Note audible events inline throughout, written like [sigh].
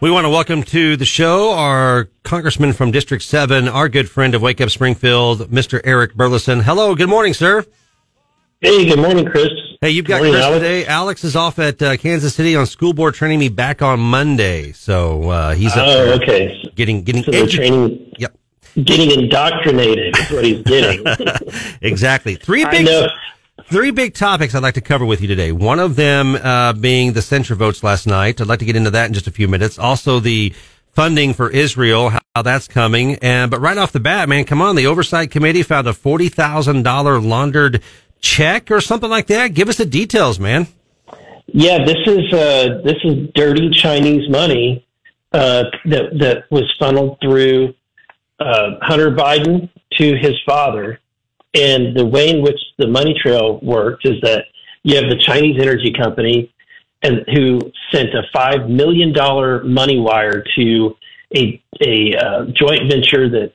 We want to welcome to the show our congressman from District 7, our good friend of Wake Up Springfield, Mr. Eric Burlison. Hello, good morning, sir. Hey, good morning, Chris. Hey, you've got Morning, Chris Alex. today. Alex is off at uh, Kansas City on school board training me back on Monday. So uh, he's up Oh, okay. getting getting So edu- training, Yep, getting indoctrinated is what he's getting. [laughs] exactly. Three [laughs] big. Three big topics I'd like to cover with you today. One of them uh, being the censure votes last night. I'd like to get into that in just a few minutes. Also, the funding for Israel, how, that's coming. And but right off the bat, man, come on! The oversight committee found a forty thousand dollar laundered check or something like that. Give us the details, man. Yeah, this is uh, this is dirty Chinese money uh, that that was funneled through uh, Hunter Biden to his father, and the way in which the money trail worked is that you have the Chinese energy company, and who sent a five million dollar money wire to a a uh, joint venture that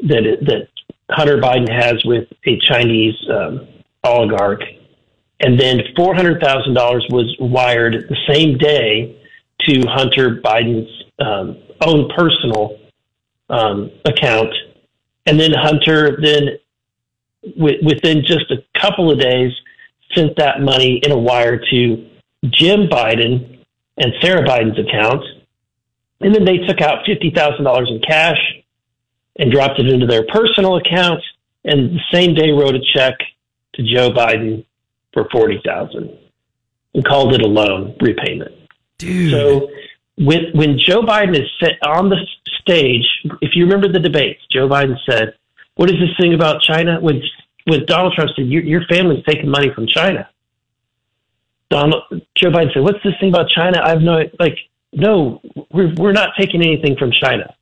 that that Hunter Biden has with a Chinese um, oligarch. And then four hundred thousand dollars was wired the same day to Hunter Biden's um, own personal um, account, and then Hunter then w- within just a couple of days sent that money in a wire to Jim Biden and Sarah Biden's account, and then they took out fifty thousand dollars in cash and dropped it into their personal account, and the same day wrote a check to Joe Biden for forty thousand and called it a loan repayment. Dude. So when when Joe Biden is set on the stage, if you remember the debates, Joe Biden said, "What is this thing about China?" When when Donald Trump said, "Your, your family's taking money from China," Donald Joe Biden said, "What's this thing about China?" I have no like. No, we're we're not taking anything from China.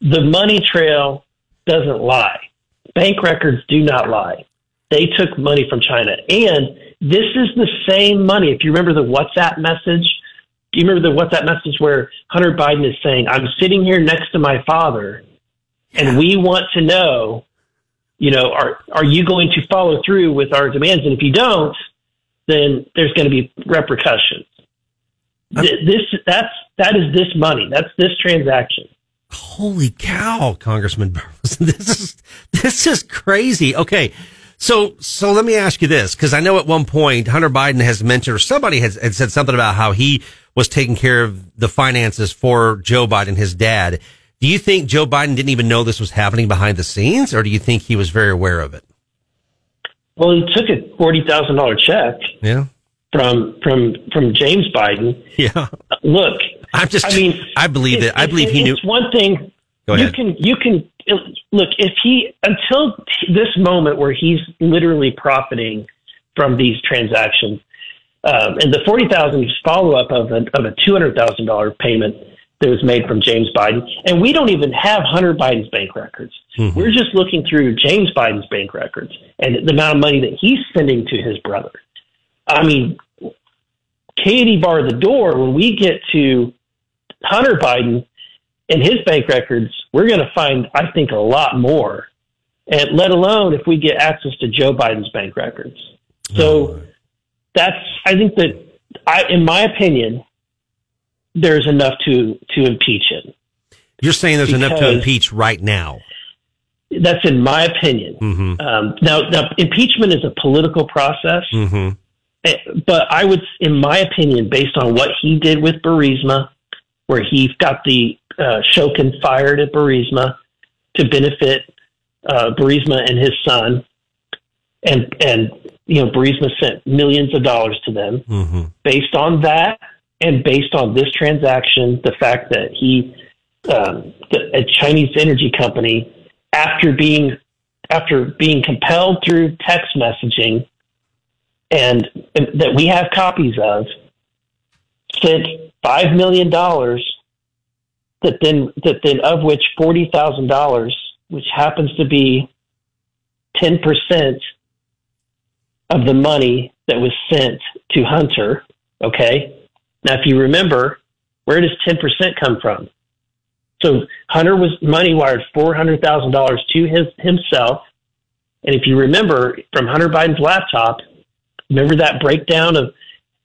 The money trail doesn't lie. Bank records do not lie. They took money from China. And this is the same money. If you remember the WhatsApp message, do you remember the WhatsApp message where Hunter Biden is saying, I'm sitting here next to my father and we want to know, you know, are, are you going to follow through with our demands? And if you don't, then there's going to be repercussions. Uh, Th- This, that's, that is this money. That's this transaction. Holy cow, Congressman Burlison. [laughs] This is, this is crazy. Okay. So, so let me ask you this, because I know at one point Hunter Biden has mentioned, or somebody has, had said something about how he was taking care of the finances for Joe Biden, his dad. Do you think Joe Biden didn't even know this was happening behind the scenes, or do you think he was very aware of it? Well, he took a $40,000 check Yeah. from, from, from James Biden. Yeah. Look, I'm just, I mean, I believe that, I believe it- he knew. It's one thing. Go ahead. you can you can look if he until this moment where he's literally profiting from these transactions, um, and the forty thousand follow up of a, of a two hundred thousand dollar payment that was made from James Biden, and we don't even have Hunter Biden's bank records. Mm-hmm. We're just looking through James Biden's bank records and the amount of money that he's sending to his brother. I mean, Katie bar the door when we get to Hunter Biden and his bank records, we're going to find, I think, a lot more. And let alone if we get access to Joe Biden's bank records. So that's, I think that, I, in my opinion, there's enough to to impeach him. You're saying there's enough to impeach right now. That's in my opinion. Mm-hmm. Um, now, now, impeachment is a political process. Mm-hmm. Eh, but I would, in my opinion, based on what he did with Burisma, where he got the uh, Shokin fired at Burisma to benefit uh, Burisma and his son, and and you know Burisma sent millions of dollars to them. Mm-hmm. Based on that, and based on this transaction, the fact that he, um, the, a Chinese energy company, after being after being compelled through text messaging and, and that we have copies of, sent five million dollars. That then, that then, of which forty thousand dollars, which happens to be ten percent of the money that was sent to Hunter. Okay, now if you remember, where does ten percent come from? So Hunter was money wired four hundred thousand dollars to his himself, and if you remember from Hunter Biden's laptop, remember that breakdown of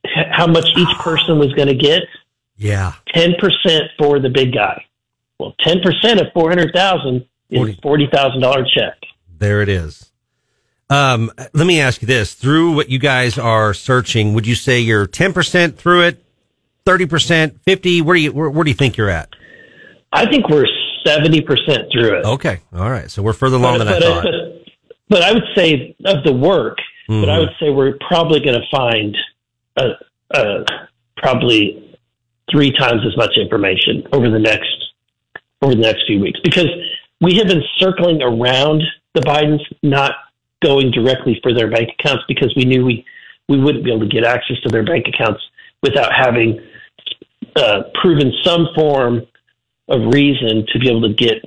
how much each person was going to get. Yeah. 10% for the big guy. Well, 10% of 400,000 is $40,000 check. There it is. Um, let me ask you this: through what you guys are searching, would you say you're ten percent through it, thirty percent, fifty? Where do you where, where, do you think you're at? I think we're seventy percent through it. Okay, all right. So we're further along but, than but, I thought. But, but, I would say of the work, mm-hmm. but I would say we're probably going to find a, a, probably three times as much information over the next over the next few weeks because we have been circling around the Bidens, not going directly for their bank accounts because we knew we, we wouldn't be able to get access to their bank accounts without having uh, proven some form of reason to be able to get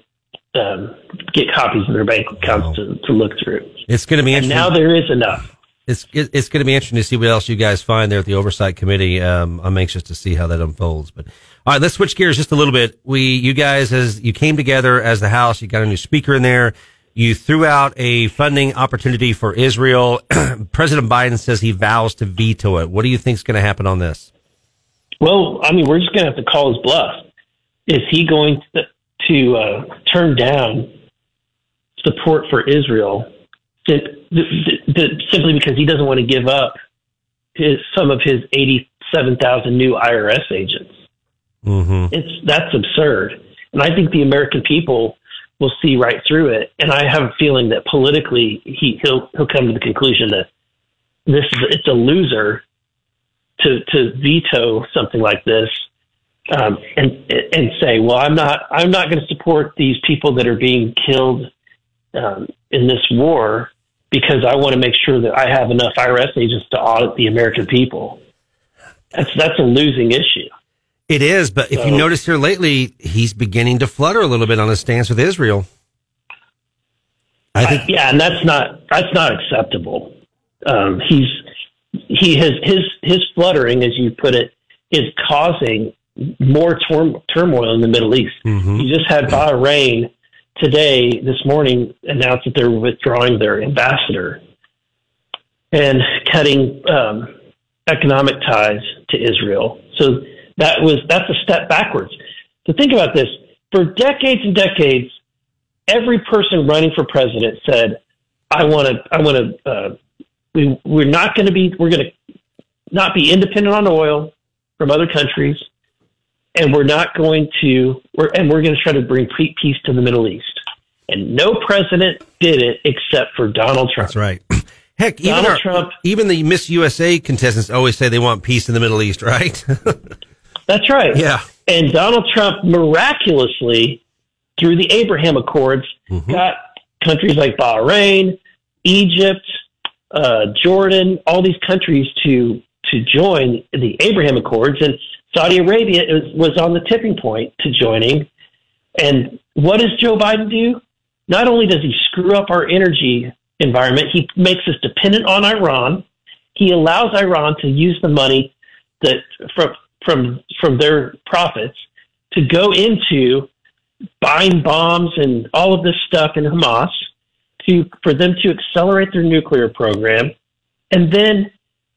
um, get copies of their bank accounts wow. to, to look through. It's going to be interesting. now there is enough. It's it's going to be interesting to see what else you guys find there at the oversight committee. Um, I'm anxious to see how that unfolds. But all right, let's switch gears just a little bit. We you guys as you came together as the House, you got a new speaker in there. You threw out a funding opportunity for Israel. [clears throat] President Biden says he vows to veto it. What do you think is going to happen on this? Well, I mean, we're just going to have to call his bluff. Is he going to, to uh, turn down support for Israel simply because he doesn't want to give up his, some of his 87,000 new IRS agents? Mm-hmm. It's that's absurd, and I think the American people will see right through it. And I have a feeling that politically he he'll he'll come to the conclusion that this is it's a loser to to veto something like this um, and and say, well, I'm not I'm not going to support these people that are being killed um, in this war because I want to make sure that I have enough IRS agents to audit the American people. That's that's a losing issue. It is, but if so, you notice here lately, he's beginning to flutter a little bit on his stance with Israel. I think, I, yeah, and that's not that's not acceptable. Um, he's he has his his fluttering, as you put it, is causing more turmoil in the Middle East. Mm-hmm. You just had Bahrain today, this morning, announce that they're withdrawing their ambassador and cutting um, economic ties to Israel. So that was that's a step backwards. To think about this, for decades and decades, every person running for president said, "I want to, I want to, uh, we, we're not going to be, we're going to not be independent on oil from other countries, and we're not going to, we're, and we're going to try to bring peace to the Middle East." And no president did it except for Donald Trump. That's right. [clears throat] Heck, even, our, Trump, even the Miss USA contestants always say they want peace in the Middle East, [laughs] right? That's right. Yeah. And Donald Trump miraculously, through the Abraham Accords, mm-hmm. got countries like Bahrain, Egypt, uh, Jordan, all these countries to to join the Abraham Accords, and Saudi Arabia was, was on the tipping point to joining. And what does Joe Biden do? Not only does he screw up our energy environment, he makes us dependent on Iran. He allows Iran to use the money that from from from their profits to go into buying bombs and all of this stuff in Hamas to for them to accelerate their nuclear program, and then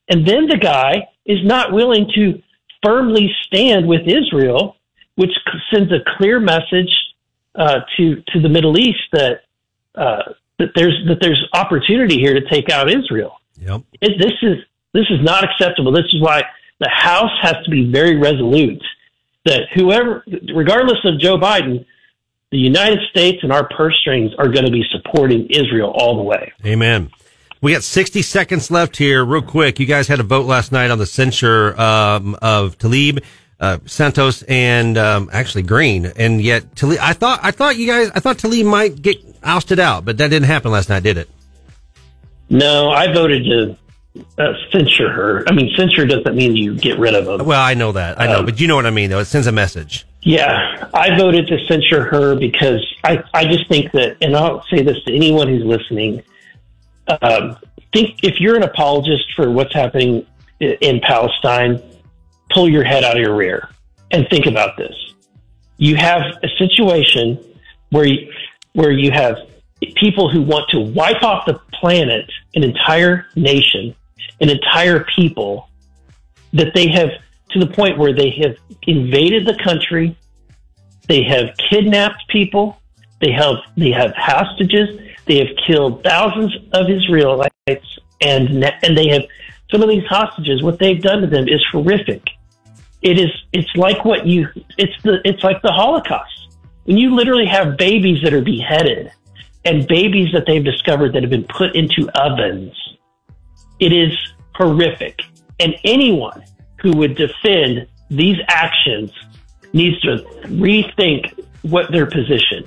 and then the guy is not willing to firmly stand with Israel, which sends a clear message uh, to to the Middle East that uh, that there's that there's opportunity here to take out Israel. Yep. It, this is this is not acceptable. This is why the House has to be very resolute that whoever, regardless of Joe Biden, the United States and our purse strings are going to be supporting Israel all the way. Amen. We got 60 seconds left here, real quick. You guys had a vote last night on the censure um, of Tlaib, uh, Santos, and um, actually Green, and yet Tlaib. I thought I thought you guys I thought Tlaib might get ousted out, but that didn't happen last night, did it? No, I voted to uh, censure her. I mean, censure doesn't mean you get rid of them. Well, I know that. I know, um, but you know what I mean, though. It sends a message. Yeah, I voted to censure her because I, I just think that, and I'll say this to anyone who's listening. Um, think if you're an apologist for what's happening in Palestine, pull your head out of your rear and think about this. You have a situation where you, where you have people who want to wipe off the planet, an entire nation, an entire people that they have to the point where they have invaded the country, they have kidnapped people, they have they have hostages, they have killed thousands of Israelites, and and they have some of these hostages. What they've done to them is horrific. It is it's like what you it's the it's like the Holocaust when you literally have babies that are beheaded and babies that they've discovered that have been put into ovens. It is horrific, and anyone who would defend these actions needs to rethink what their position